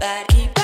that keep